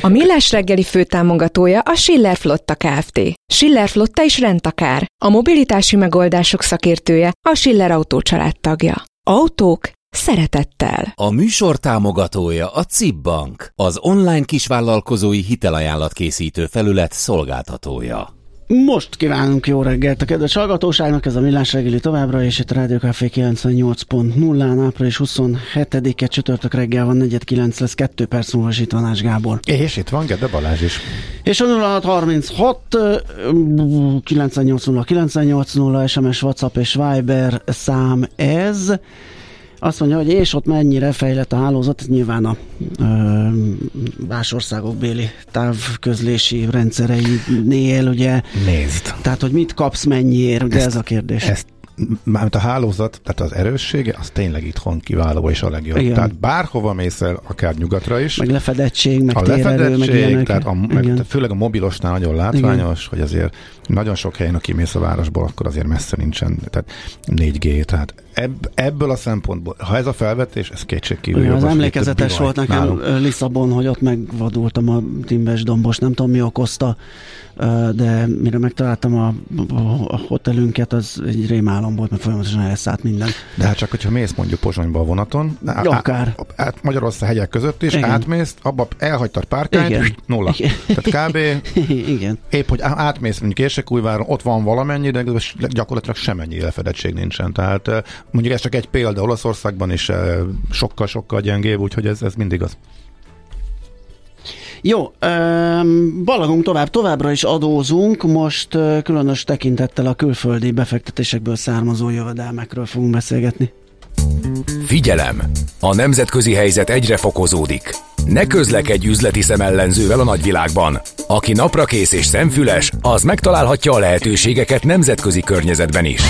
A Millás reggeli főtámogatója a Schiller Flotta Kft. Schiller Flotta is rendtakár. A mobilitási megoldások szakértője a Schiller Autó tagja. Autók szeretettel. A műsor támogatója a CIP Bank, az online kisvállalkozói hitelajánlat készítő felület szolgáltatója. Most kívánunk jó reggelt a kedves hallgatóságnak, ez a Millás reggeli továbbra, és itt a Rádió Café 98.0-án április 27-e csütörtök reggel van, 4.9 lesz, 2 perc múlva itt van Ás Gábor. És itt van Gede Balázs is. És a 0636 980 980 SMS, WhatsApp és Viber szám ez. Azt mondja, hogy és ott mennyire fejlett a hálózat, ez nyilván a ö, más országok béli távközlési rendszereinél, ugye. Nézd. Tehát, hogy mit kapsz mennyiért, ugye ezt, ez a kérdés. Ezt mármint a hálózat, tehát az erőssége, az tényleg itthon kiváló és a legjobb. Igen. Tehát bárhova mész el, akár nyugatra is. Meg lefedettség, meg a lefedettség, meg tehát a, meg, főleg a mobilosnál nagyon látványos, Igen. hogy azért nagyon sok helyen, aki mész a városból, akkor azért messze nincsen, tehát 4G, tehát ebb, ebből a szempontból, ha ez a felvetés, ez kétségkívül Az emlékezetes volt nekem nálunk. Lisszabon, hogy ott megvadultam a Timbes dombos, nem tudom mi okozta, de mire megtaláltam a, a hotelünket, az egy rémálom volt, mert folyamatosan elszállt minden. De hát csak, hogyha mész mondjuk Pozsonyba a vonaton, á, akár. Át Magyarország hegyek között is, Igen. átmész, abba elhagytad párkányt, Igen. nulla. Igen. Tehát kb. Igen. épp, hogy átmész mondjuk Érsekújváron, ott van valamennyi, de gyakorlatilag semennyi lefedettség nincsen. Tehát mondjuk ez csak egy példa, Olaszországban is sokkal-sokkal gyengébb, úgyhogy ez, ez mindig az. Jó, balagunk tovább, továbbra is adózunk, most uh, különös tekintettel a külföldi befektetésekből származó jövedelmekről fogunk beszélgetni. Figyelem! A nemzetközi helyzet egyre fokozódik. Ne közlekedj üzleti szemellenzővel a nagyvilágban. Aki naprakész és szemfüles, az megtalálhatja a lehetőségeket nemzetközi környezetben is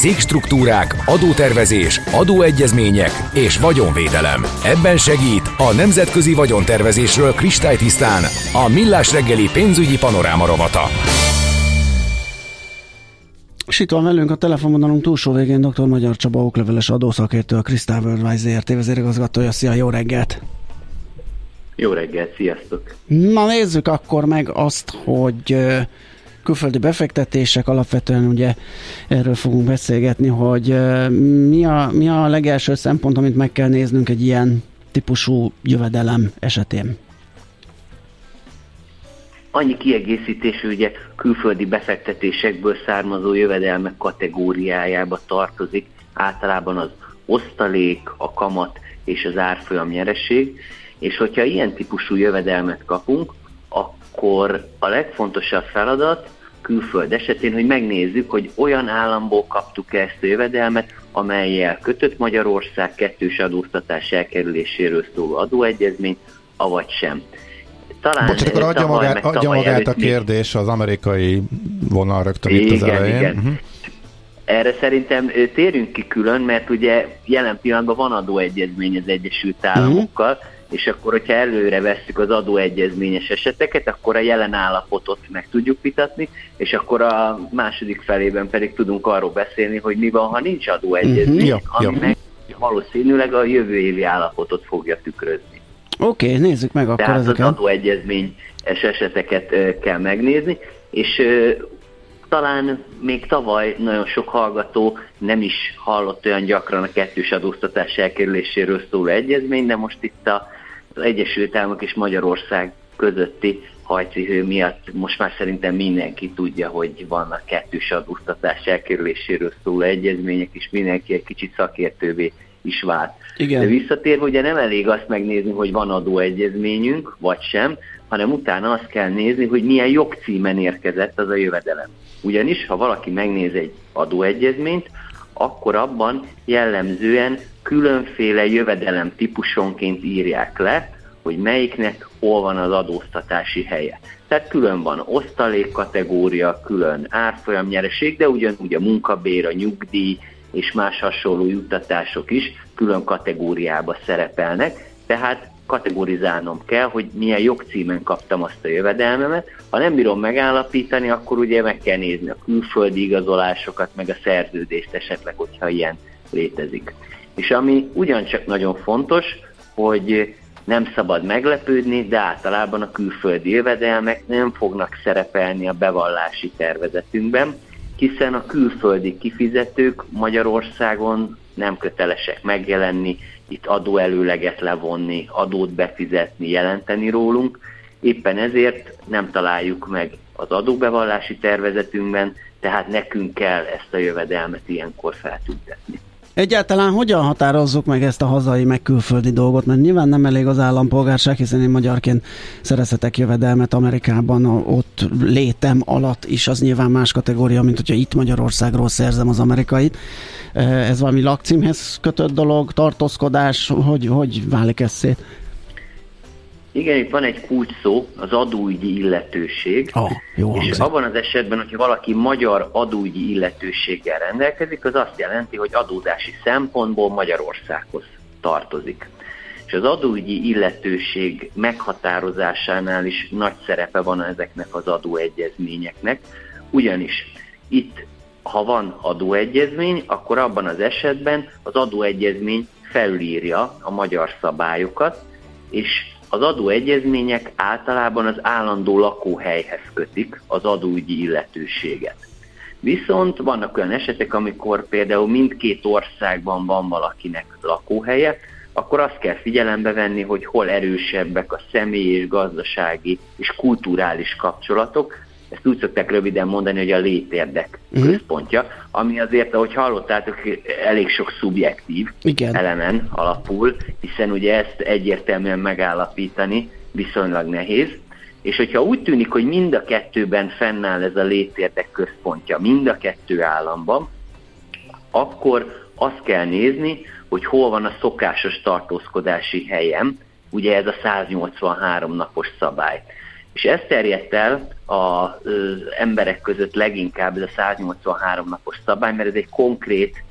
cégstruktúrák, adótervezés, adóegyezmények és vagyonvédelem. Ebben segít a Nemzetközi Vagyontervezésről kristálytisztán a Millás reggeli pénzügyi panoráma rovata. És itt van velünk a telefonvonalunk túlsó végén dr. Magyar Csaba okleveles adószakértő, a Crystal Worldwide ZRT vezérigazgatója. Szia, jó reggelt! Jó reggelt, sziasztok! Na nézzük akkor meg azt, hogy külföldi befektetések, alapvetően ugye erről fogunk beszélgetni, hogy mi a, mi a legelső szempont, amit meg kell néznünk egy ilyen típusú jövedelem esetén? Annyi kiegészítés, ugye külföldi befektetésekből származó jövedelmek kategóriájába tartozik, általában az osztalék, a kamat és az árfolyam nyereség, és hogyha ilyen típusú jövedelmet kapunk, akkor a legfontosabb feladat külföld esetén, hogy megnézzük, hogy olyan államból kaptuk-e ezt a jövedelmet, amelyel kötött Magyarország kettős adóztatás elkerüléséről szóló adóegyezmény, avagy sem. Talán Bocs, akkor adja magát, adja magát a kérdés az amerikai vonal rögtön igen, itt az elején. Igen. Uh-huh. Erre szerintem térünk ki külön, mert ugye jelen pillanatban van adóegyezmény az Egyesült Államokkal, uh-huh és akkor, hogyha előre vesszük az adóegyezményes eseteket, akkor a jelen állapotot meg tudjuk vitatni, és akkor a második felében pedig tudunk arról beszélni, hogy mi van, ha nincs adóegyezmény, uh-huh. ami ja. meg valószínűleg a jövő évi állapotot fogja tükrözni. Oké, okay, nézzük meg akkor Tehát ezeket. az adóegyezményes eseteket kell megnézni, és talán még tavaly nagyon sok hallgató nem is hallott olyan gyakran a kettős adóztatás elkerüléséről szóló egyezmény, de most itt a az Egyesült Államok és Magyarország közötti hajcihő miatt most már szerintem mindenki tudja, hogy vannak kettős adóztatás elkerüléséről szóló egyezmények, és mindenki egy kicsit szakértővé is vált. Igen. De visszatérve, ugye nem elég azt megnézni, hogy van adóegyezményünk, vagy sem, hanem utána azt kell nézni, hogy milyen jogcímen érkezett az a jövedelem. Ugyanis, ha valaki megnéz egy adóegyezményt, akkor abban jellemzően különféle jövedelem típusonként írják le, hogy melyiknek hol van az adóztatási helye. Tehát külön van osztalék kategória, külön árfolyam nyereség, de ugyanúgy a munkabér, a nyugdíj és más hasonló juttatások is külön kategóriába szerepelnek, tehát kategorizálnom kell, hogy milyen jogcímen kaptam azt a jövedelmemet. Ha nem bírom megállapítani, akkor ugye meg kell nézni a külföldi igazolásokat, meg a szerződést esetleg, hogyha ilyen létezik. És ami ugyancsak nagyon fontos, hogy nem szabad meglepődni, de általában a külföldi jövedelmek nem fognak szerepelni a bevallási tervezetünkben, hiszen a külföldi kifizetők Magyarországon nem kötelesek megjelenni, itt adóelőleget levonni, adót befizetni, jelenteni rólunk. Éppen ezért nem találjuk meg az adóbevallási tervezetünkben, tehát nekünk kell ezt a jövedelmet ilyenkor feltüntetni. Egyáltalán hogyan határozzuk meg ezt a hazai meg külföldi dolgot? Mert nyilván nem elég az állampolgárság, hiszen én magyarként szerezhetek jövedelmet Amerikában, ott létem alatt is, az nyilván más kategória, mint hogyha itt Magyarországról szerzem az amerikait. Ez valami lakcímhez kötött dolog, tartózkodás, hogy, hogy válik ez szét? Igen, itt van egy kulcs szó, az adóügyi illetőség. Oh, jó és hangzik. abban az esetben, hogyha valaki magyar adóügyi illetőséggel rendelkezik, az azt jelenti, hogy adózási szempontból Magyarországhoz tartozik. És az adóügyi illetőség meghatározásánál is nagy szerepe van ezeknek az adóegyezményeknek, ugyanis itt, ha van adóegyezmény, akkor abban az esetben az adóegyezmény felülírja a magyar szabályokat, és az adóegyezmények általában az állandó lakóhelyhez kötik az adóügyi illetőséget. Viszont vannak olyan esetek, amikor például mindkét országban van valakinek lakóhelye, akkor azt kell figyelembe venni, hogy hol erősebbek a személyi és gazdasági és kulturális kapcsolatok, ezt úgy szokták röviden mondani, hogy a létérdek uh-huh. központja, ami azért, ahogy hallottátok, elég sok szubjektív Igen. elemen alapul, hiszen ugye ezt egyértelműen megállapítani viszonylag nehéz, és hogyha úgy tűnik, hogy mind a kettőben fennáll ez a létérdek központja, mind a kettő államban, akkor azt kell nézni, hogy hol van a szokásos tartózkodási helyem, ugye ez a 183 napos szabály. És ez terjedt el az emberek között leginkább ez a 183 napos szabály, mert ez egy konkrét,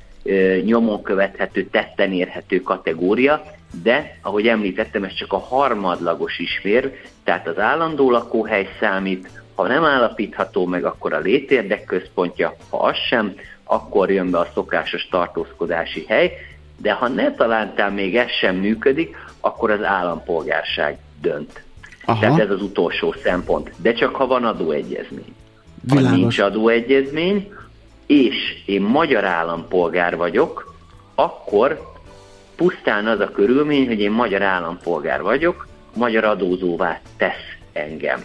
nyomon követhető, tetten érhető kategória, de, ahogy említettem, ez csak a harmadlagos ismér, tehát az állandó lakóhely számít, ha nem állapítható meg, akkor a létérdek központja, ha az sem, akkor jön be a szokásos tartózkodási hely, de ha ne talántál még ez sem működik, akkor az állampolgárság dönt. Aha. Tehát ez az utolsó szempont. De csak ha van adóegyezmény. Világos. Ha nincs adóegyezmény, és én magyar állampolgár vagyok, akkor pusztán az a körülmény, hogy én magyar állampolgár vagyok, magyar adózóvá tesz engem.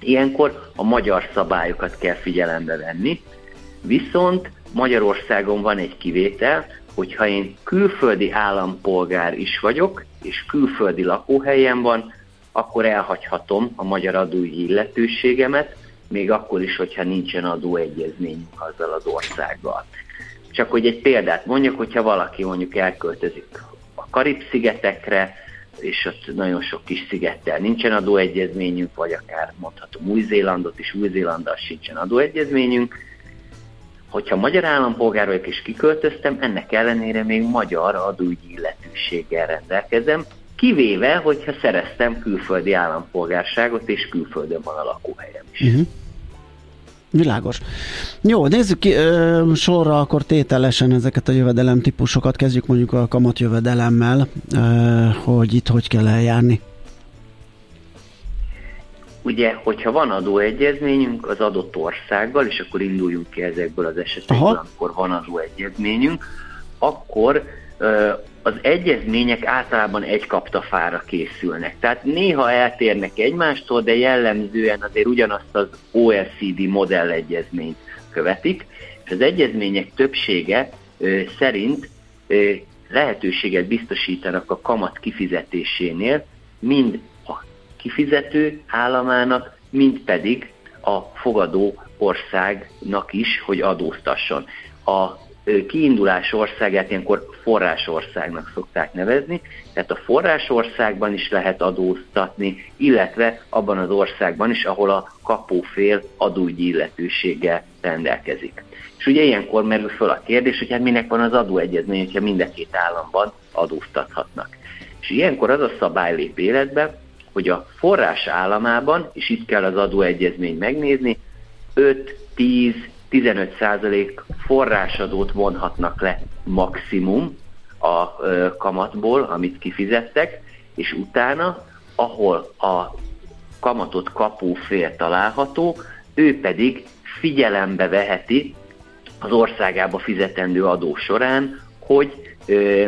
Ilyenkor a magyar szabályokat kell figyelembe venni, viszont Magyarországon van egy kivétel, hogyha én külföldi állampolgár is vagyok, és külföldi lakóhelyen van, akkor elhagyhatom a magyar adóügyi illetőségemet, még akkor is, hogyha nincsen adóegyezményünk azzal az országgal. Csak hogy egy példát mondjak, hogyha valaki mondjuk elköltözik a Karib-szigetekre, és ott nagyon sok kis szigettel nincsen adóegyezményünk, vagy akár mondhatom Új-Zélandot is, Új-Zélanddal sincsen adóegyezményünk, hogyha magyar állampolgár vagyok és kiköltöztem, ennek ellenére még magyar adóügyi illetőséggel rendelkezem, kivéve, hogyha szereztem külföldi állampolgárságot, és külföldön van a lakóhelyem is. Uh-huh. Világos. Jó, nézzük ki ö, sorra akkor tételesen ezeket a jövedelem típusokat. Kezdjük mondjuk a kamatjövedelemmel, ö, hogy itt hogy kell eljárni. Ugye, hogyha van adóegyezményünk az adott országgal, és akkor induljunk ki ezekből az esetekből, amikor van adóegyezményünk, akkor ö, az egyezmények általában egy kaptafára készülnek. Tehát néha eltérnek egymástól, de jellemzően azért ugyanazt az OECD modellegyezményt követik, és az egyezmények többsége ö, szerint ö, lehetőséget biztosítanak a kamat kifizetésénél, mind a kifizető államának, mind pedig a fogadó országnak is, hogy adóztasson. A kiindulás országát ilyenkor forrásországnak szokták nevezni, tehát a forrásországban is lehet adóztatni, illetve abban az országban is, ahol a kapófél adóügyi illetőséggel rendelkezik. És ugye ilyenkor merül föl a kérdés, hogy hát minek van az adóegyezmény, hogyha mind a két államban adóztathatnak. És ilyenkor az a szabály lép életbe, hogy a forrás államában, és itt kell az adóegyezményt megnézni, 5, 10, 15 százalék forrásadót vonhatnak le maximum a kamatból, amit kifizettek, és utána, ahol a kamatot kapó fél található, ő pedig figyelembe veheti az országába fizetendő adó során, hogy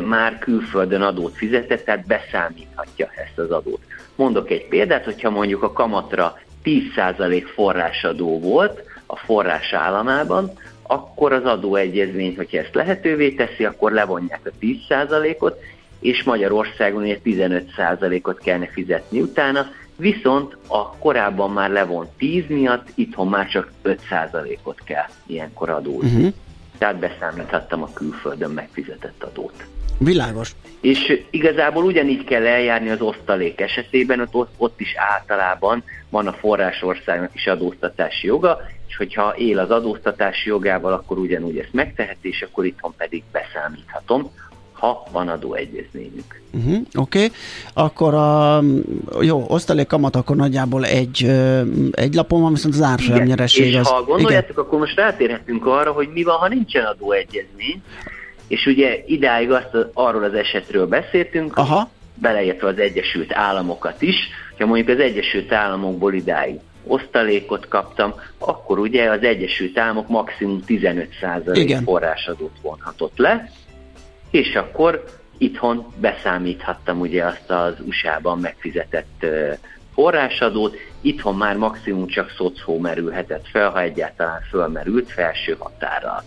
már külföldön adót fizetett, tehát beszámíthatja ezt az adót. Mondok egy példát, hogyha mondjuk a kamatra 10% forrásadó volt a forrás államában, akkor az adóegyezmény, hogyha ezt lehetővé teszi, akkor levonják a 10%-ot, és Magyarországon ugye 15%-ot kellene fizetni utána, viszont a korábban már levont 10 miatt, itthon már csak 5%-ot kell ilyenkor adózni. Uh-huh. Tehát beszámíthattam a külföldön megfizetett adót. Világos. És igazából ugyanígy kell eljárni az osztalék esetében, ott, ott is általában van a forrásországnak is adóztatási joga, és hogyha él az adóztatási jogával, akkor ugyanúgy ezt megteheti, és akkor itthon pedig beszámíthatom, ha van adóegyezményük. Uh-huh, Oké, okay. akkor a jó, osztalék kamat akkor nagyjából egy, egy lapon van, viszont az árfolyam nyereség és az... ha gondoljátok, igen. akkor most rátérhetünk arra, hogy mi van, ha nincsen adóegyezmény, és ugye idáig azt, arról az esetről beszéltünk, Aha. beleértve az Egyesült Államokat is, ha mondjuk az Egyesült Államokból idáig osztalékot kaptam, akkor ugye az Egyesült Államok maximum 15% forrásadót vonhatott le, és akkor itthon beszámíthattam ugye azt az USA-ban megfizetett forrásadót, itthon már maximum csak szocó merülhetett fel, ha egyáltalán fölmerült felső határral.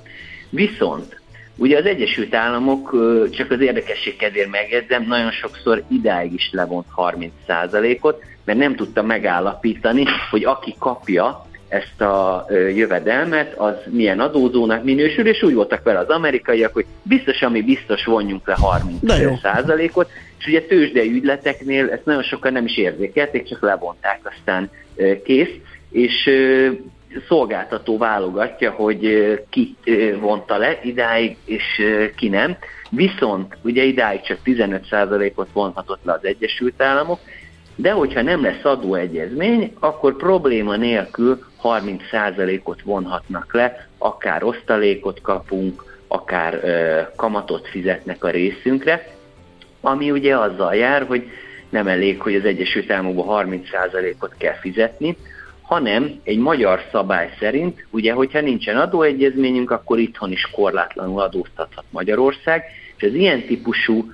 Viszont Ugye az Egyesült Államok, csak az érdekesség kedvéért megjegyzem, nagyon sokszor idáig is levont 30%-ot, mert nem tudta megállapítani, hogy aki kapja ezt a jövedelmet, az milyen adózónak minősül, és úgy voltak vele az amerikaiak, hogy biztos, ami biztos vonjunk le 30%-ot, és ugye tőzsdei ügyleteknél ezt nagyon sokan nem is érzékelték, csak levonták, aztán kész, és szolgáltató válogatja, hogy ki vonta le idáig, és ki nem. Viszont ugye idáig csak 15%-ot vonhatott le az Egyesült Államok, de hogyha nem lesz adóegyezmény, akkor probléma nélkül 30%-ot vonhatnak le, akár osztalékot kapunk, akár ö, kamatot fizetnek a részünkre, ami ugye azzal jár, hogy nem elég, hogy az Egyesült Államokban 30%-ot kell fizetni, hanem egy magyar szabály szerint, ugye, hogyha nincsen adóegyezményünk, akkor itthon is korlátlanul adóztathat Magyarország, és az ilyen típusú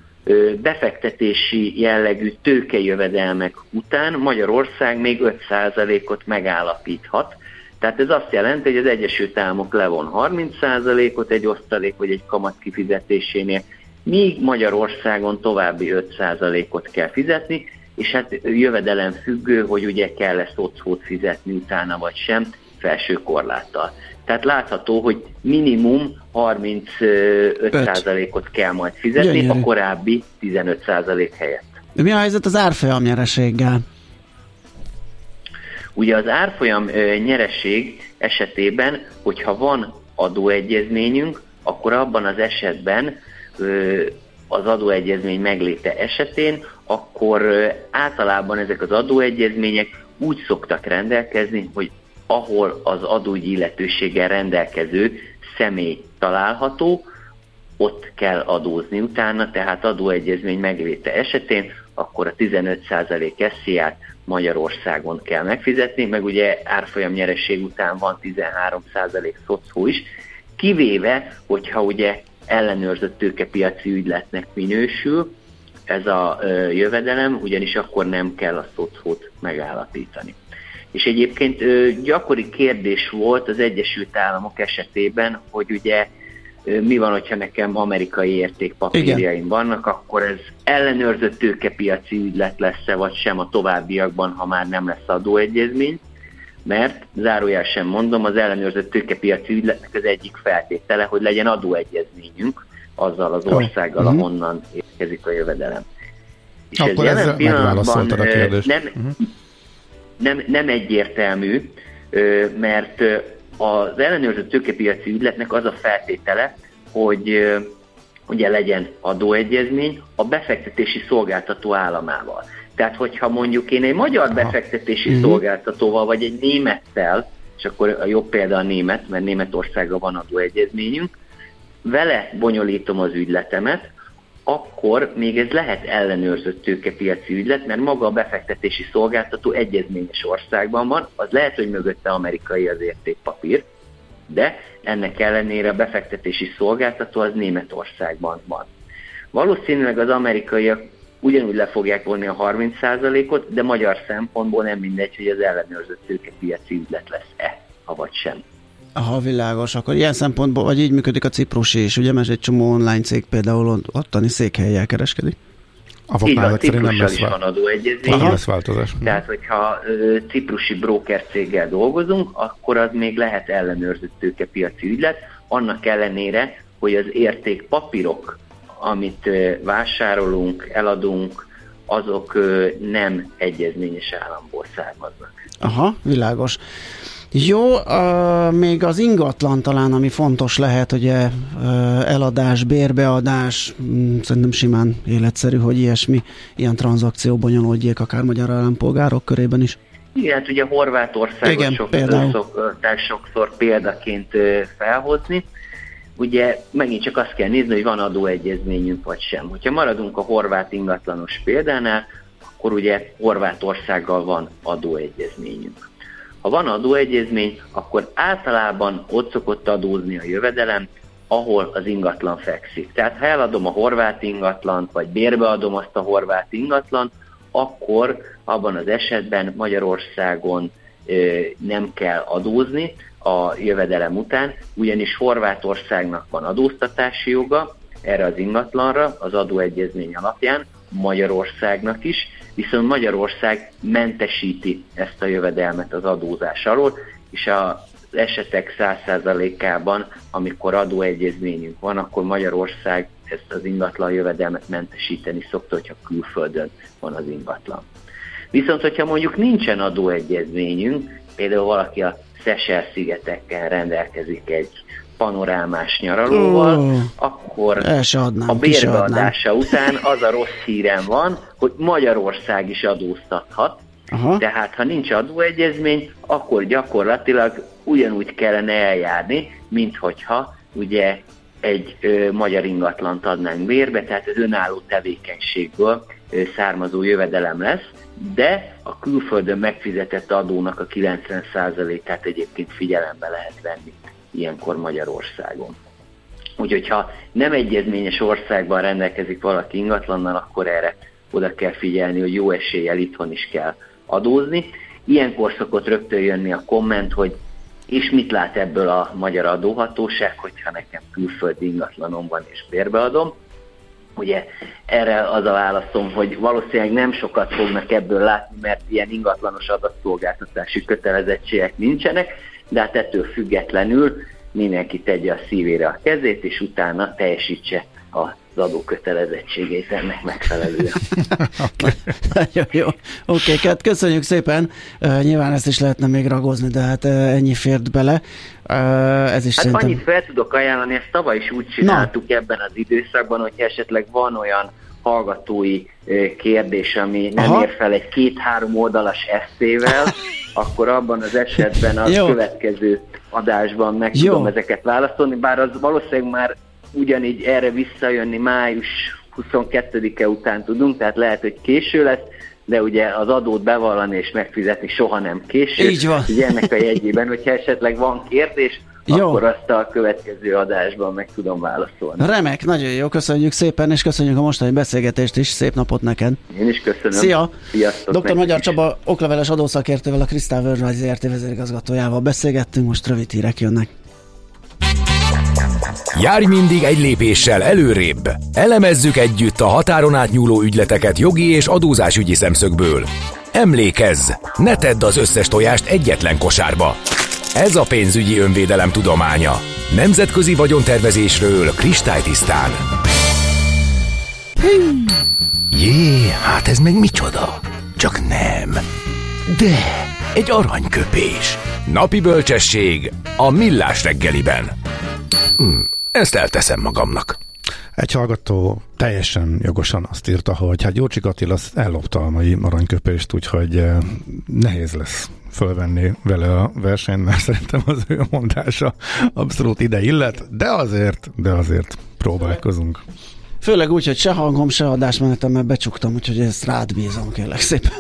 befektetési jellegű tőkejövedelmek után Magyarország még 5%-ot megállapíthat. Tehát ez azt jelenti, hogy az Egyesült Államok levon 30%-ot egy osztalék vagy egy kamat kifizetésénél, míg Magyarországon további 5%-ot kell fizetni, és hát jövedelem függő, hogy ugye kell ezt otthót fizetni utána vagy sem, felső korláttal. Tehát látható, hogy minimum 35%-ot kell majd fizetni Gyönyörű. a korábbi 15% helyett. De mi a helyzet az árfolyam nyereséggel? Ugye az árfolyam nyereség esetében, hogyha van adóegyezményünk, akkor abban az esetben az adóegyezmény megléte esetén, akkor általában ezek az adóegyezmények úgy szoktak rendelkezni, hogy ahol az adóügyi illetőséggel rendelkező személy található, ott kell adózni utána, tehát adóegyezmény megléte esetén akkor a 15% SZIA-t Magyarországon kell megfizetni, meg ugye árfolyam nyereség után van 13% szocó is, kivéve, hogyha ugye ellenőrzött tőkepiaci ügyletnek minősül ez a jövedelem, ugyanis akkor nem kell a szocót megállapítani. És egyébként gyakori kérdés volt az Egyesült Államok esetében, hogy ugye mi van, hogyha nekem amerikai értékpapírjaim vannak, akkor ez ellenőrzött tőkepiaci ügylet lesz-e, vagy sem a továbbiakban, ha már nem lesz adóegyezmény. mert zárójel sem mondom, az ellenőrzött tőkepiaci ügyletnek az egyik feltétele, hogy legyen adóegyezményünk azzal az országgal, oh. ahonnan érkezik a jövedelem. És Akkor ez jelen pillanatban a kérdést. Nem, uh-huh. nem, nem egyértelmű, mert az ellenőrzött tőkepiaci ügyletnek az a feltétele, hogy ugye legyen adóegyezmény a befektetési szolgáltató államával. Tehát, hogyha mondjuk én egy magyar Aha. befektetési uh-huh. szolgáltatóval, vagy egy némettel, és akkor a jobb példa a német, mert Németországgal van adóegyezményünk, vele bonyolítom az ügyletemet, akkor még ez lehet ellenőrzött tőkepiaci ügylet, mert maga a befektetési szolgáltató egyezményes országban van, az lehet, hogy mögötte amerikai az értékpapír, de ennek ellenére a befektetési szolgáltató az Németországban van. Valószínűleg az amerikaiak ugyanúgy le fogják vonni a 30%-ot, de magyar szempontból nem mindegy, hogy az ellenőrzött tőkepiaci ügylet lesz-e, ha vagy sem. Ha világos, akkor ilyen szempontból, vagy így működik a ciprusi is, ugye, mert egy csomó online cég például ottani székhelyjel kereskedik. Avoknál nem lesz, is van adóegyezmény. Nem lesz változás. Tehát, hogyha ö, ciprusi broker céggel dolgozunk, akkor az még lehet ellenőrzött tőkepiaci ügylet, annak ellenére, hogy az értékpapírok, amit ö, vásárolunk, eladunk, ö, nem egyezményes államból származnak. Aha, világos. Jó, uh, még az ingatlan talán, ami fontos lehet, ugye uh, eladás, bérbeadás, um, szerintem simán életszerű, hogy ilyesmi, ilyen tranzakció bonyolódjék akár magyar állampolgárok körében is. Igen, hát ugye Horvátországot Igen, sok, szokták sokszor példaként felhozni. Ugye megint csak azt kell nézni, hogy van adóegyezményünk vagy sem. Hogyha maradunk a horvát ingatlanos példánál, akkor ugye Horvátországgal van adóegyezményünk. Ha van adóegyezmény, akkor általában ott szokott adózni a jövedelem, ahol az ingatlan fekszik. Tehát ha eladom a horvát ingatlant, vagy bérbeadom azt a horvát ingatlant, akkor abban az esetben Magyarországon ö, nem kell adózni a jövedelem után, ugyanis Horvátországnak van adóztatási joga erre az ingatlanra az adóegyezmény alapján, Magyarországnak is, viszont Magyarország mentesíti ezt a jövedelmet az adózás alól, és az esetek 100%-ában, amikor adóegyezményünk van, akkor Magyarország ezt az ingatlan jövedelmet mentesíteni szokta, hogyha külföldön van az ingatlan. Viszont, hogyha mondjuk nincsen adóegyezményünk, például valaki a Szesel-szigeteken rendelkezik egy panorámás nyaralóval, oh, akkor adnám, a bérbeadása után az a rossz hírem van, hogy Magyarország is adóztathat, Aha. tehát ha nincs adóegyezmény, akkor gyakorlatilag ugyanúgy kellene eljárni, mint hogyha ugye egy ö, magyar ingatlant adnánk bérbe, tehát az önálló tevékenységből ö, származó jövedelem lesz, de a külföldön megfizetett adónak a 90%-át egyébként figyelembe lehet venni ilyenkor Magyarországon. Úgyhogy ha nem egyezményes országban rendelkezik valaki ingatlannal, akkor erre oda kell figyelni, hogy jó eséllyel itthon is kell adózni. Ilyenkor szokott rögtön jönni a komment, hogy és mit lát ebből a magyar adóhatóság, hogyha nekem külföldi ingatlanom van és bérbeadom. Ugye erre az a válaszom, hogy valószínűleg nem sokat fognak ebből látni, mert ilyen ingatlanos adatszolgáltatási kötelezettségek nincsenek, de hát ettől függetlenül mindenki tegye a szívére a kezét, és utána teljesítse az adókötelezettségeit ennek megfelelően. okay. jó, jó. Oké, okay, hát köszönjük szépen. Uh, nyilván ezt is lehetne még ragozni, de hát uh, ennyi fért bele. Uh, ez is hát szerintem... annyit fel tudok ajánlani, ezt tavaly is úgy csináltuk Na. ebben az időszakban, hogy esetleg van olyan hallgatói kérdés, ami nem Aha. ér fel egy két-három oldalas eszével, akkor abban az esetben a következő adásban meg Jó. tudom ezeket válaszolni, bár az valószínűleg már ugyanígy erre visszajönni május 22-e után tudunk, tehát lehet, hogy késő lesz, de ugye az adót bevallani és megfizetni soha nem késő. Így van. Ugye ennek a jegyében, hogyha esetleg van kérdés, jó. akkor azt a következő adásban meg tudom válaszolni. Remek, nagyon jó, köszönjük szépen, és köszönjük a mostani beszélgetést is, szép napot neked. Én is köszönöm. Szia! Sziasztok Dr. Magyar Csaba, okleveles adószakértővel, a Krisztál Vörnvágy ZRT vezérigazgatójával beszélgettünk, most rövid hírek jönnek. Járj mindig egy lépéssel előrébb. Elemezzük együtt a határon átnyúló ügyleteket jogi és adózásügyi szemszögből. Emlékezz, ne tedd az összes tojást egyetlen kosárba. Ez a pénzügyi önvédelem tudománya. Nemzetközi vagyontervezésről kristálytisztán. Jé, hát ez meg micsoda? Csak nem. De, egy aranyköpés. Napi bölcsesség a millás reggeliben. Hm, ezt elteszem magamnak. Egy hallgató teljesen jogosan azt írta, hogy hát Gyurcsik Attila ellopta a mai aranyköpést, úgyhogy eh, nehéz lesz fölvenni vele a versenyt, mert szerintem az ő mondása abszolút ide illet, de azért, de azért próbálkozunk. Főleg úgy, hogy se hangom, se adásmenetem, mert becsuktam, úgyhogy ezt rád bízom, kérlek szépen.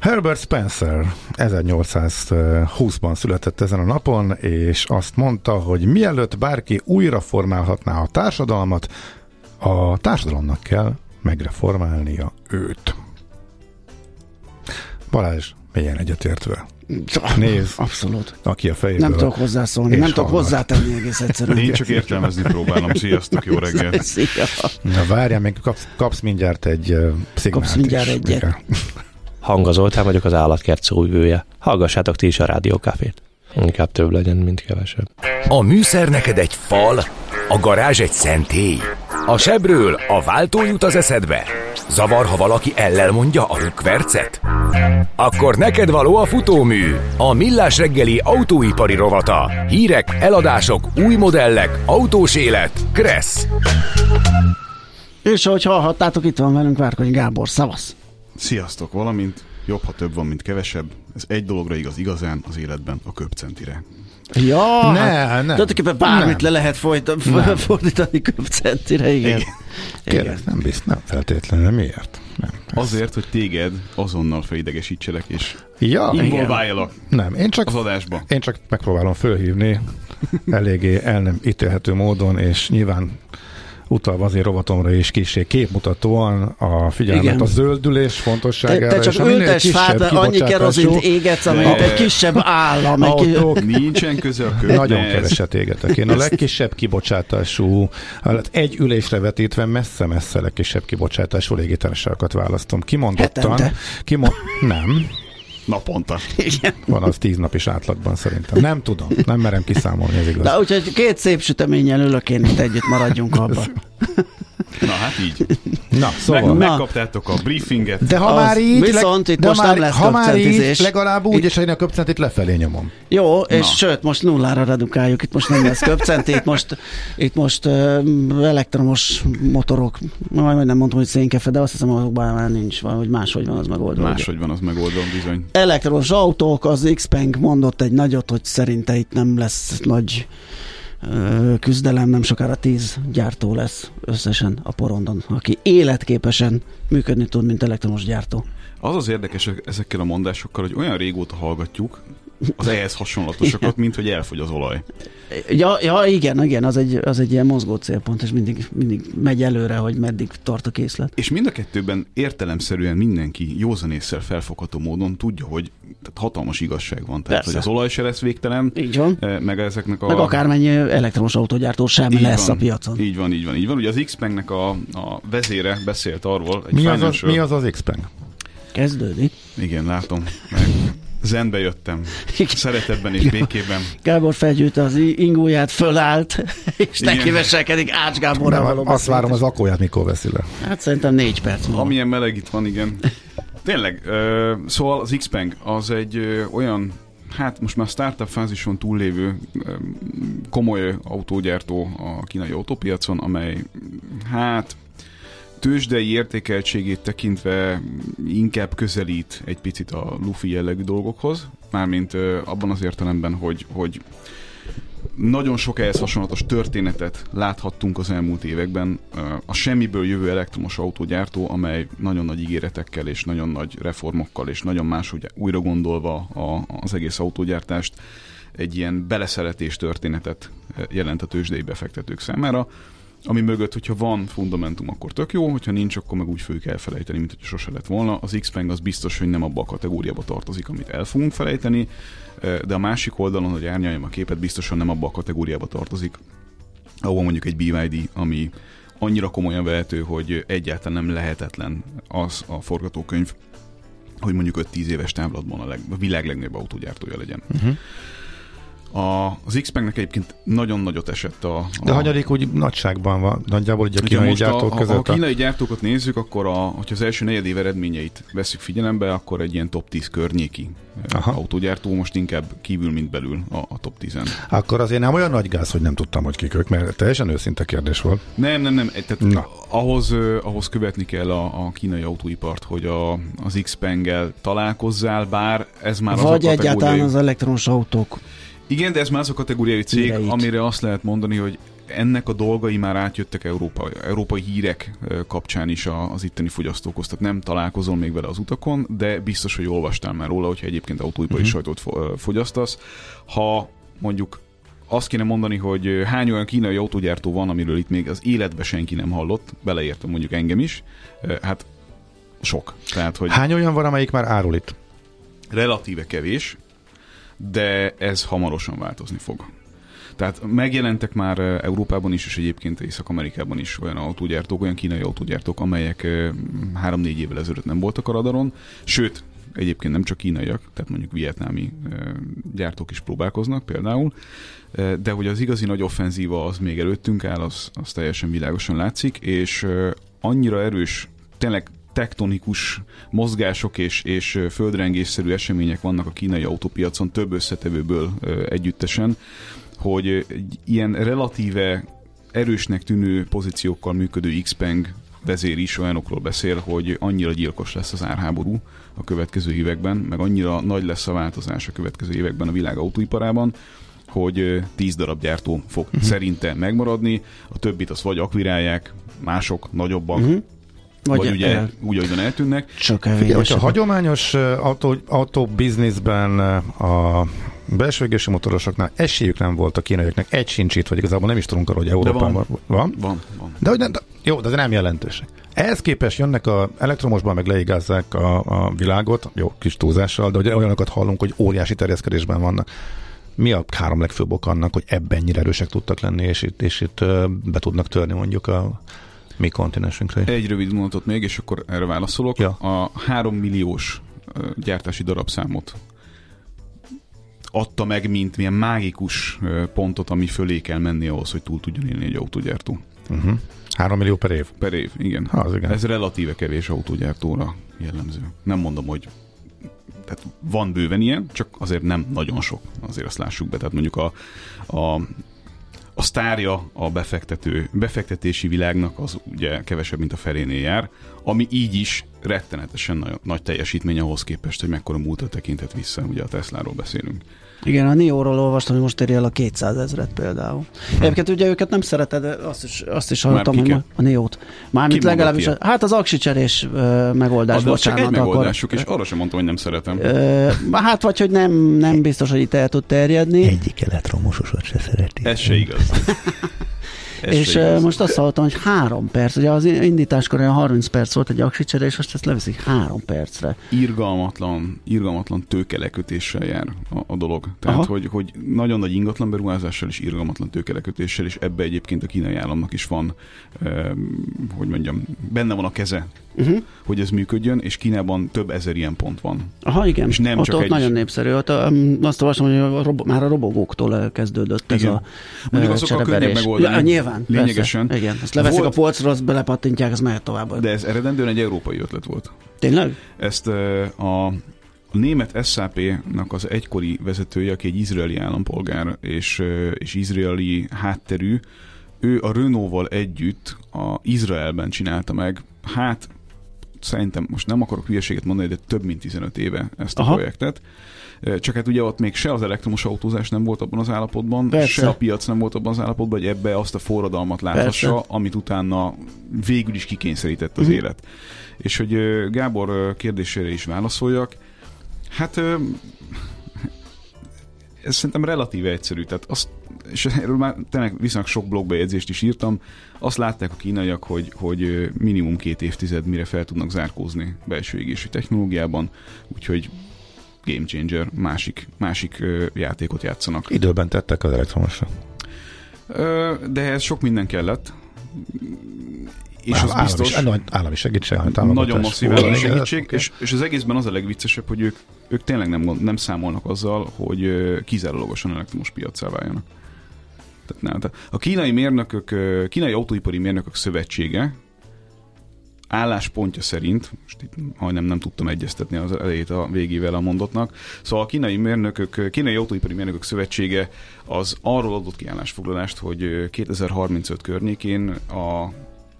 Herbert Spencer 1820-ban született ezen a napon, és azt mondta, hogy mielőtt bárki újra formálhatná a társadalmat, a társadalomnak kell megreformálnia őt. Balázs, milyen egyetértve? Nézd. Abszolút. Aki a fejéből. Nem tudok hozzászólni, nem tudok hozzátenni egész egyszerűen. Én csak értelmezni próbálom. Sziasztok, jó reggelt. Szia. Na várjál, még kapsz, kapsz mindjárt egy uh, szignált Kapsz mindjárt is, egyet. Hanga Zoltán vagyok, az állatkert szóvivője. Hallgassátok ti is a rádiókafét. Inkább több legyen, mint kevesebb. A műszer neked egy fal, a garázs egy szentély. A sebről a váltó jut az eszedbe. Zavar, ha valaki ellel mondja a rükvercet? Akkor neked való a futómű, a millás reggeli autóipari rovata. Hírek, eladások, új modellek, autós élet. Kressz. És ahogy hallhattátok, itt van velünk Várkonyi Gábor. Szavasz! Sziasztok, valamint jobb, ha több van, mint kevesebb. Ez egy dologra igaz igazán az életben, a köpcentire. Ja, ne, hát, nem. Tulajdonképpen bármit nem. le lehet folyt, nem. fordítani köpcentire, igen. igen. igen. nem bizt, nem feltétlenül, miért? Nem, Azért, hogy téged azonnal felidegesítselek, és ja, involváljalak nem, én csak, az adásba. Én csak megpróbálom fölhívni eléggé el nem ítélhető módon, és nyilván utalva azért rovatomra is kicsi képmutatóan a figyelmet Igen. a zöldülés fontosságára. Te, te csak ültes fát, annyi kerozint égetsz, amelyet egy kisebb állam. Autók. Nincsen köze a. Nagyon keveset égetek. Én a legkisebb kibocsátású, hát egy ülésre vetítve messze-messze legkisebb kibocsátású légitársaságokat választom. Kimondottan. Kimond, nem. Naponta. Igen. Van az tíz nap is átlagban szerintem. Nem tudom, nem merem kiszámolni, ez igaz. De úgyhogy két szép süteménnyel ülök én itt együtt, maradjunk abban. Na hát így. Na, szóval. Meg, megkaptátok a briefinget. De ha az, már így, viszont itt de most már, nem lesz ha már így, legalább úgy, és én a köpcentit lefelé nyomom. Jó, és Na. sőt, most nullára redukáljuk, itt most nem lesz köpcenti, itt most, itt most uh, elektromos motorok, majd nem mondtam, hogy szénkefe, de azt hiszem, hogy már nincs, vagy máshogy van az megoldva. Máshogy van az megoldva, bizony. Elektromos autók, az Xpeng mondott egy nagyot, hogy szerinte itt nem lesz nagy küzdelem, nem sokára tíz gyártó lesz összesen a porondon, aki életképesen működni tud, mint elektromos gyártó. Az az érdekes ezekkel a mondásokkal, hogy olyan régóta hallgatjuk az ehhez hasonlatosakat, mint hogy elfogy az olaj. Ja, ja igen, igen, az egy, az egy ilyen mozgó célpont, és mindig, mindig megy előre, hogy meddig tart a készlet. És mind a kettőben értelemszerűen mindenki józanésszel felfogható módon tudja, hogy tehát hatalmas igazság van. Tehát, Persze. hogy az olaj se lesz végtelen. Így van. Eh, meg ezeknek a... Meg akármennyi elektromos autógyártó sem így lesz van, a piacon. Így van, így van, így van. Ugye az x a, a vezére beszélt arról. Egy mi, az az, mi az az x -Peng? Kezdődik. Igen, látom. Meg zenbe jöttem. Szeretetben és békében. Gábor felgyűjte az ingóját, fölállt, és neki veselkedik Ács Gáborral való Azt várom az akóját, mikor veszi le. Hát szerintem négy perc múlva. Amilyen meleg itt van, igen. Tényleg, uh, szóval az Xpeng az egy uh, olyan hát most már startup fázison túllévő komoly autógyártó a kínai autópiacon, amely hát tőzsdei értékeltségét tekintve inkább közelít egy picit a Luffy jellegű dolgokhoz, mármint abban az értelemben, hogy, hogy nagyon sok ehhez hasonlatos történetet láthattunk az elmúlt években. A semmiből jövő elektromos autógyártó, amely nagyon nagy ígéretekkel és nagyon nagy reformokkal és nagyon máshogy újra gondolva a, az egész autógyártást egy ilyen beleszeretés történetet jelent a tőzsdei befektetők számára ami mögött, hogyha van fundamentum, akkor tök jó, hogyha nincs, akkor meg úgy fogjuk elfelejteni, mint hogy sose lett volna. Az Xpeng az biztos, hogy nem abba a kategóriába tartozik, amit el fogunk felejteni, de a másik oldalon, hogy árnyaljam a képet, biztosan nem abba a kategóriába tartozik, ahol mondjuk egy BYD, ami annyira komolyan vehető, hogy egyáltalán nem lehetetlen az a forgatókönyv, hogy mondjuk 5-10 éves távlatban a, leg, a világ legnagyobb autógyártója legyen. Uh-huh. A, az x nek egyébként nagyon nagyot esett a... a De hanyadik úgy nagyságban van, nagyjából ugye a kínai gyártók a, között? Ha a kínai gyártókat nézzük, akkor a, hogyha az első negyed év eredményeit veszük figyelembe, akkor egy ilyen top 10 környéki Aha. autógyártó, most inkább kívül, mint belül a, a top 10 Akkor azért nem olyan nagy gáz, hogy nem tudtam, hogy kik ők, mert teljesen őszinte kérdés volt. Nem, nem, nem. Tehát Na. ahhoz, ahhoz követni kell a, a kínai autóipart, hogy a, az X-Pengel találkozzál, bár ez már Vagy az a egyáltalán az elektromos autók igen, de ez már az a kategóriai cég, Híreit. amire azt lehet mondani, hogy ennek a dolgai már átjöttek Európa, európai hírek kapcsán is az itteni fogyasztókhoz. Tehát nem találkozol még vele az utakon, de biztos, hogy olvastál már róla, hogyha egyébként autóipari uh-huh. sajtót fogyasztasz. Ha mondjuk azt kéne mondani, hogy hány olyan kínai autógyártó van, amiről itt még az életben senki nem hallott, beleértem mondjuk engem is, hát sok. Tehát, hogy hány olyan van, amelyik már árul itt? Relatíve kevés, de ez hamarosan változni fog. Tehát megjelentek már Európában is, és egyébként Észak-Amerikában is olyan autógyártók, olyan kínai autógyártók, amelyek három-négy évvel ezelőtt nem voltak a radaron, sőt, egyébként nem csak kínaiak, tehát mondjuk vietnámi gyártók is próbálkoznak például, de hogy az igazi nagy offenzíva az még előttünk áll, az, az teljesen világosan látszik, és annyira erős, tényleg tektonikus mozgások és, és földrengésszerű események vannak a kínai autópiacon több összetevőből együttesen, hogy egy ilyen relatíve erősnek tűnő pozíciókkal működő Xpeng vezér is olyanokról beszél, hogy annyira gyilkos lesz az árháború a következő években, meg annyira nagy lesz a változás a következő években a világ autóiparában, hogy 10 darab gyártó fog uh-huh. szerinte megmaradni, a többit azt vagy akvirálják, mások nagyobbak, uh-huh. Vagy, vagy ugye el... úgy, ahogyan eltűnnek. Csak Figyelj, a hagyományos autó, autó bizniszben a belső égési motorosoknál esélyük nem volt a kínaiaknak, egy sincs itt, vagy igazából nem is tudunk arról, hogy Európában van. Van? Van, van. De, hogy nem, de, jó, de ez nem jelentősek. Ehhez képest jönnek a elektromosban, meg leigázzák a, a világot, jó, kis túlzással, de ugye olyanokat hallunk, hogy óriási terjeszkedésben vannak. Mi a három legfőbb ok annak, hogy ebben ennyire erősek tudtak lenni, és itt, és itt be tudnak törni mondjuk a mi kontinensünkre. Egy rövid mondatot még, és akkor erre válaszolok. Ja. A három milliós gyártási darabszámot adta meg, mint milyen mágikus pontot, ami fölé kell menni ahhoz, hogy túl tudjon élni egy autógyártó. Uh-huh. 3 millió per év? Per év, igen. Ha, az igen. Ez relatíve kevés autógyártóra jellemző. Nem mondom, hogy tehát van bőven ilyen, csak azért nem nagyon sok, azért azt lássuk be. Tehát mondjuk a a sztárja a befektető, befektetési világnak az ugye kevesebb, mint a felénél jár, ami így is rettenetesen nagy, nagy teljesítmény ahhoz képest, hogy mekkora múltra tekintett vissza, ugye a Tesláról beszélünk. Igen, a Nio-ról olvastam, hogy most érje el a 200 ezret például. Hm. Egyébként ugye őket nem szereted, de azt is, azt is hallottam, hogy a Nio-t. Mármint Ki legalábbis, a, hát az aksicserés uh, megoldás, az bocsánat. Csak egy megoldásuk, akkor, és arra sem mondtam, hogy nem szeretem. Uh, hát vagy, hogy nem, nem biztos, hogy itt el tud terjedni. Egyik elektromososat se szereti. Ez se igaz. És most azt hallottam, hogy három perc, ugye az indításkor olyan 30 perc volt egy aksicsere, és most ezt leveszik három percre. Irgalmatlan, irgalmatlan tőkelekötéssel jár a, a dolog. Tehát, hogy, hogy nagyon nagy ingatlan beruházással és irgalmatlan tőkelekötéssel, és ebbe egyébként a kínai államnak is van, eh, hogy mondjam, benne van a keze uh-huh. hogy ez működjön, és Kínában több ezer ilyen pont van. Aha, igen. És nem ott, csak ott egy... nagyon népszerű. Ott, um, azt olvasom, hogy a robo, már a robogóktól kezdődött igen. ez a Mondjuk azok a könnyebb megoldani. Ja, nyilván, lényegesen. Persze, igen, ezt leveszik volt, a polcra, azt belepattintják, ez mehet tovább. De ez eredendően egy európai ötlet volt. Tényleg? Ezt a a német SAP-nak az egykori vezetője, aki egy izraeli állampolgár és, és izraeli hátterű, ő a Renault-val együtt a Izraelben csinálta meg, hát szerintem most nem akarok hülyeséget mondani, de több mint 15 éve ezt a Aha. projektet. Csak hát ugye ott még se az elektromos autózás nem volt abban az állapotban, Persze. se a piac nem volt abban az állapotban, hogy ebbe azt a forradalmat láthassa, Persze. amit utána végül is kikényszerített az uh-huh. élet. És hogy Gábor kérdésére is válaszoljak, hát ez szerintem relatíve egyszerű. Tehát azt és erről már tényleg viszonylag sok blogbejegyzést is írtam, azt látták a kínaiak, hogy, hogy minimum két évtized mire fel tudnak zárkózni belső égési technológiában, úgyhogy game changer, másik, másik játékot játszanak. Időben tettek az elektromosra. De ez sok minden kellett. és az állami, biztos... Állami, állami segítség, Nagyon masszív állami segítség, és, és az egészben az a legviccesebb, hogy ők, ők tényleg nem, nem számolnak azzal, hogy kizárólagosan elektromos piacá váljanak. Tehát nem, tehát a kínai mérnökök, kínai autóipari mérnökök szövetsége álláspontja szerint, most itt majdnem nem tudtam egyeztetni az elejét a végével a mondatnak, szóval a kínai mérnökök, kínai autóipari mérnökök szövetsége az arról adott ki állásfoglalást, hogy 2035 környékén a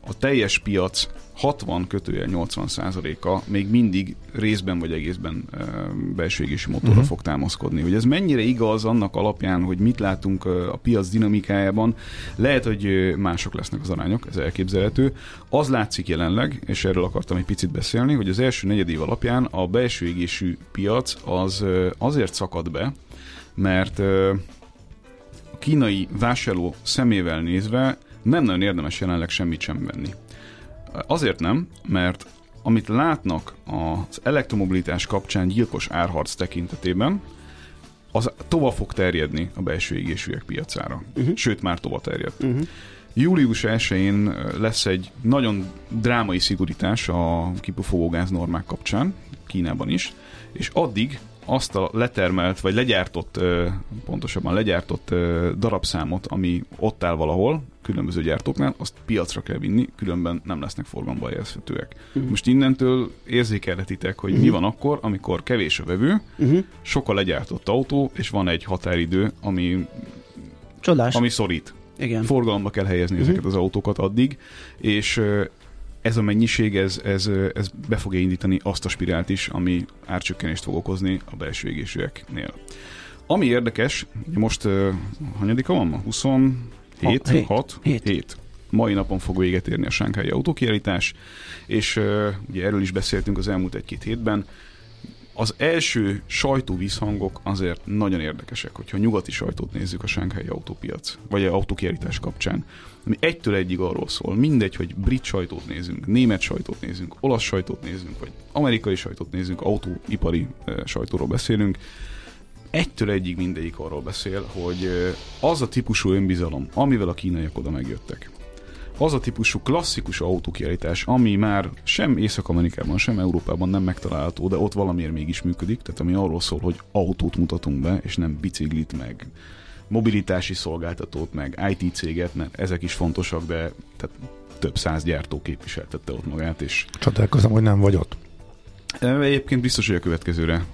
a teljes piac 60 kötője 80 százaléka még mindig részben vagy egészben belső égési motorra uh-huh. fog támaszkodni. Hogy ez mennyire igaz annak alapján, hogy mit látunk a piac dinamikájában, lehet, hogy mások lesznek az arányok, ez elképzelhető. Az látszik jelenleg, és erről akartam egy picit beszélni, hogy az első negyedév alapján a belső égésű piac az azért szakad be, mert a kínai vásárló szemével nézve nem nagyon érdemes jelenleg semmit sem venni. Azért nem, mert amit látnak az elektromobilitás kapcsán gyilkos árharc tekintetében, az tovább fog terjedni a belső égésűek piacára. Uh-huh. Sőt, már tovább terjedt. Uh-huh. Július 1-én lesz egy nagyon drámai szigorítás a kipufogógáz normák kapcsán, Kínában is, és addig azt a letermelt, vagy legyártott, pontosabban legyártott darabszámot, ami ott áll valahol, különböző gyártóknál, azt piacra kell vinni, különben nem lesznek forgalomba helyezhetőek. Uh-huh. Most innentől érzékelhetitek, hogy uh-huh. mi van akkor, amikor kevés a vevő, uh-huh. sok a legyártott autó, és van egy határidő, ami, Csodás. ami szorít. Igen. Forgalomba kell helyezni uh-huh. ezeket az autókat addig, és ez a mennyiség, ez, ez, ez be fogja indítani azt a spirált is, ami árcsökkenést fog okozni a belső égésűeknél. Ami érdekes, most uh, hanyadika van ma? 27? 6? 6? 7. 7. Mai napon fog véget érni a Sánkhái autókiállítás, és uh, ugye erről is beszéltünk az elmúlt egy-két hétben, az első sajtóvízhangok azért nagyon érdekesek, hogyha nyugati sajtót nézzük a Sánkhelyi autópiac, vagy a autókiállítás kapcsán, ami egytől egyig arról szól, mindegy, hogy brit sajtót nézünk, német sajtót nézünk, olasz sajtót nézünk, vagy amerikai sajtót nézünk, autóipari sajtóról beszélünk, egytől egyig mindegyik arról beszél, hogy az a típusú önbizalom, amivel a kínaiak oda megjöttek, az a típusú klasszikus autókiállítás, ami már sem Észak-Amerikában, sem Európában nem megtalálható, de ott valamiért mégis működik, tehát ami arról szól, hogy autót mutatunk be, és nem biciklit, meg mobilitási szolgáltatót, meg IT céget, mert ezek is fontosak, de tehát több száz gyártó képviseltette ott magát, és... Csodálkozom, hogy nem vagy ott. Egyébként biztos, hogy a következőre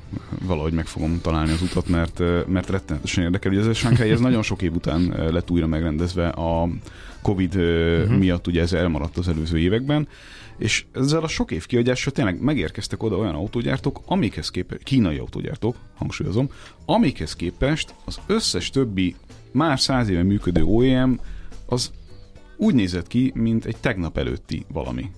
valahogy meg fogom találni az utat, mert, mert rettenetesen érdekel. Ugye ez a Shanghai, ez nagyon sok év után lett újra megrendezve a Covid uh-huh. miatt, ugye ez elmaradt az előző években, és ezzel a sok év kiadással tényleg megérkeztek oda olyan autógyártók, amikhez képest, kínai autógyártók, hangsúlyozom, amikhez képest az összes többi már száz éve működő OEM az úgy nézett ki, mint egy tegnap előtti valami.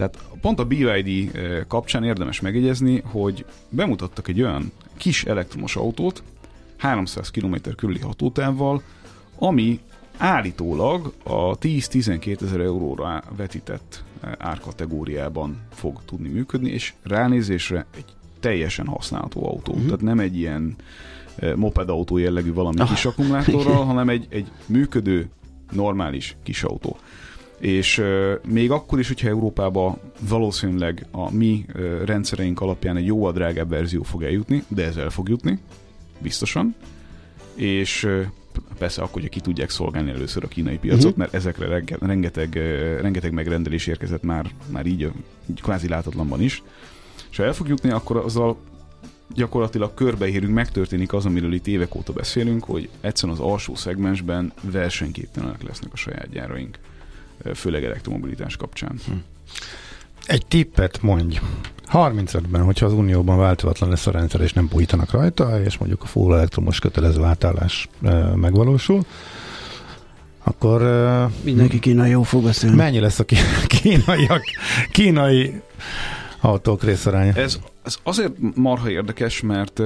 Tehát pont a BYD eh, kapcsán érdemes megjegyezni, hogy bemutattak egy olyan kis elektromos autót, 300 km körüli hatótávval, ami állítólag a 10-12 ezer euróra vetített eh, árkategóriában fog tudni működni, és ránézésre egy teljesen használható autó. Uh-huh. Tehát nem egy ilyen eh, mopedautó jellegű valami ah. kis akkumulátorral, hanem egy, egy működő, normális kis autó és még akkor is, hogyha Európába valószínűleg a mi uh, rendszereink alapján egy jóval drágább verzió fog eljutni, de ez el fog jutni, biztosan, és persze akkor, hogy ki tudják szolgálni először a kínai piacot, uh-huh. mert ezekre rengeteg, rengeteg megrendelés érkezett már, már így, így kvázi látatlanban is, és ha el fog jutni, akkor azzal gyakorlatilag körbeérünk, megtörténik az, amiről itt évek óta beszélünk, hogy egyszerűen az alsó szegmensben versenyképtelenek lesznek a saját gyáraink főleg elektromobilitás kapcsán. Hm. Egy tippet mondj. 35-ben, hogyha az Unióban változatlan lesz a rendszer, és nem bújtanak rajta, és mondjuk a full elektromos kötelező átállás e, megvalósul, akkor... E, Mindenki kínai jó fog beszélni. Mennyi lesz a kínaiak, kínai autók részaránya? Ez, ez azért marha érdekes, mert,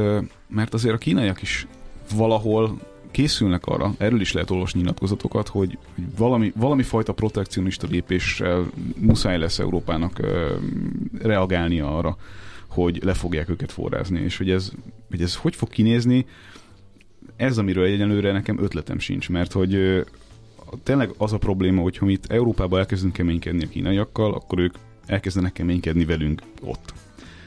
mert azért a kínaiak is valahol készülnek arra, erről is lehet olvasni nyilatkozatokat, hogy valami, valami fajta protekcionista lépéssel muszáj lesz Európának uh, reagálnia arra, hogy le fogják őket forrázni, és hogy ez, hogy ez hogy fog kinézni, ez, amiről egyenlőre nekem ötletem sincs, mert hogy tényleg az a probléma, hogy ha itt Európában elkezdünk keménykedni a kínaiakkal, akkor ők elkezdenek keménykedni velünk ott.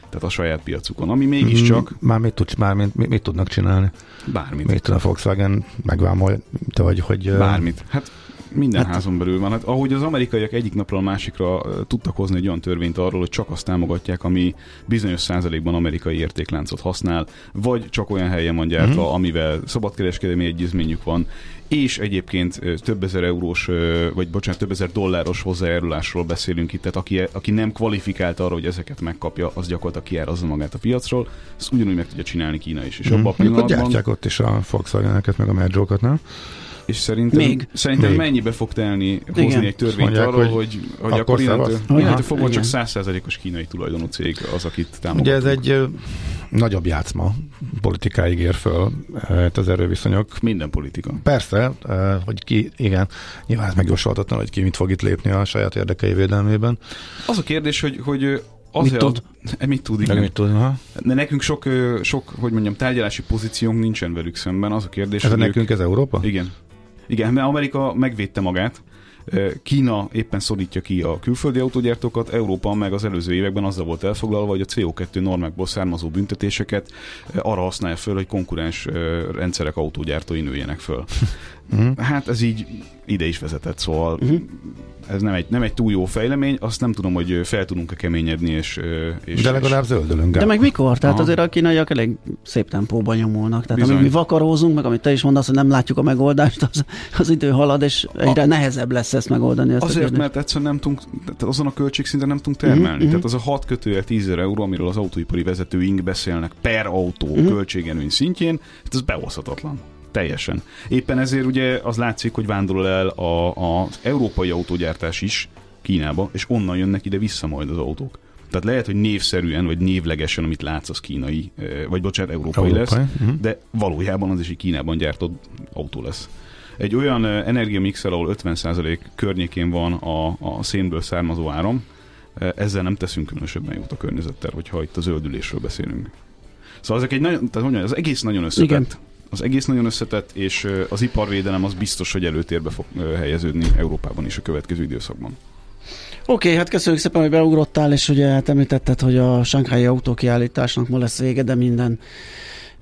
Tehát a saját piacukon, ami mégiscsak... Mm, már mit, tudsz, már mit, mit, mit tudnak csinálni? Bármit. Mit a Volkswagen megvámol, vagy hogy... Bármit. Hát minden hát, házon belül van. Hát, ahogy az amerikaiak egyik napról a másikra tudtak hozni egy olyan törvényt arról, hogy csak azt támogatják, ami bizonyos százalékban amerikai értékláncot használ, vagy csak olyan helyen van gyártva, uh-huh. amivel szabadkereskedelmi egyezményük van, és egyébként több ezer eurós, vagy bocsánat, több ezer dolláros hozzájárulásról beszélünk itt, tehát aki, aki nem kvalifikált arra, hogy ezeket megkapja, az gyakorlatilag kiárazza magát a piacról, ezt ugyanúgy meg tudja csinálni Kína is. És mm. abban a pillanatban... gyártják ott is a Volkswagen-eket, meg a Merjokat, nem? És szerintem, Még. szerintem Még. mennyibe fog telni hozni Igen. egy törvényt mondják, arról, hogy, hogy akkor, akkor innentől, innentől fogva csak százszerzalékos kínai tulajdonú cég az, akit támogatunk. Ugye ez egy nagyobb játszma politikáig ér föl hát az erőviszonyok. Minden politika. Persze, hogy ki, igen, nyilván ez megjósolhatatlan, hogy ki mit fog itt lépni a saját érdekei védelmében. Az a kérdés, hogy, hogy Azért mit tud? Az, mit tud, igen. Mit tud, ha? De nekünk sok, sok, hogy mondjam, tárgyalási pozíciónk nincsen velük szemben. Az a kérdés, ez hogy nekünk ők... ez Európa? Igen. Igen, mert Amerika megvédte magát, Kína éppen szorítja ki a külföldi autógyártókat, Európa meg az előző években azzal volt elfoglalva, hogy a CO2 normákból származó büntetéseket arra használja föl, hogy konkurens rendszerek autógyártói nőjenek föl. Mhm. Hát ez így ide is vezetett, szóval uh-huh ez nem egy, nem egy túl jó fejlemény, azt nem tudom, hogy fel tudunk-e keményedni, és, és De legalább zöldülünk. De meg mikor? Tehát Aha. azért a kínaiak elég szép tempóban nyomulnak. Tehát Bizony. amíg mi vakarózunk, meg amit te is mondasz, hogy nem látjuk a megoldást, az, az idő halad, és egyre a... nehezebb lesz ezt megoldani. Ezt azért, mert egyszerűen nem tudunk, tehát azon a költségszinten nem tudunk termelni. Uh-huh. Tehát az a 6 kötője 10 euró, amiről az autóipari vezetőink beszélnek per autó uh-huh. költségenőny szintjén, hát ez behozhatatlan teljesen. Éppen ezért ugye az látszik, hogy vándorol el az európai autógyártás is Kínába, és onnan jönnek ide vissza majd az autók. Tehát lehet, hogy névszerűen, vagy névlegesen, amit látsz, az kínai, vagy bocsánat, európai, európai. lesz, uh-huh. de valójában az is egy Kínában gyártott autó lesz. Egy olyan energiamixel, ahol 50% környékén van a, a szénből származó áram, ezzel nem teszünk különösebben jót a környezettel, hogyha itt a zöldülésről beszélünk. Szóval ezek egy nagyon, tehát mondjam, az egész nagyon összetett. Igen az egész nagyon összetett, és az iparvédelem az biztos, hogy előtérbe fog helyeződni Európában is a következő időszakban. Oké, okay, hát köszönjük szépen, hogy beugrottál, és ugye hát említetted, hogy a Sankhái autókiállításnak ma lesz vége, de minden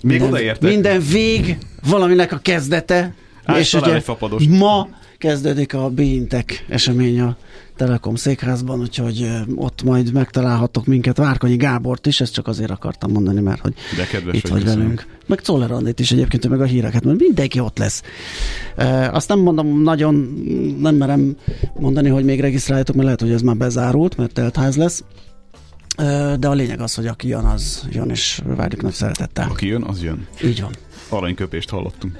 még minden, minden vég valaminek a kezdete. Hát, és ugye ma kezdődik a Beintek esemény a Telekom székházban, úgyhogy ott majd megtalálhatok minket, Várkonyi Gábort is, ezt csak azért akartam mondani, mert hogy De kedves, itt vagy velünk. Meg Czoller Andit is egyébként, meg a híreket, mert mindenki ott lesz. E, azt nem mondom nagyon, nem merem mondani, hogy még regisztráljátok, mert lehet, hogy ez már bezárult, mert teltház lesz. De a lényeg az, hogy aki jön, az jön, és várjuk nagy szeretettel. Aki jön, az jön. Így van aranyköpést hallottunk.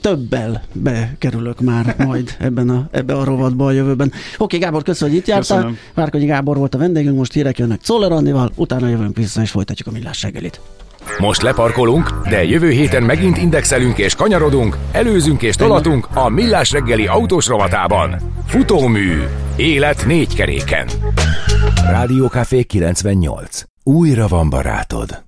Többel bekerülök már majd ebben a, ebbe a rovatba a jövőben. Oké, Gábor, köszönöm, hogy itt jártál. Várkonyi Gábor volt a vendégünk, most hírek jönnek Czoller Andival, utána jövünk vissza és folytatjuk a millás reggelit. Most leparkolunk, de jövő héten megint indexelünk és kanyarodunk, előzünk és tolatunk a Millás reggeli autós rovatában. Futómű. Élet négy keréken. Rádiókafé 98. Újra van barátod.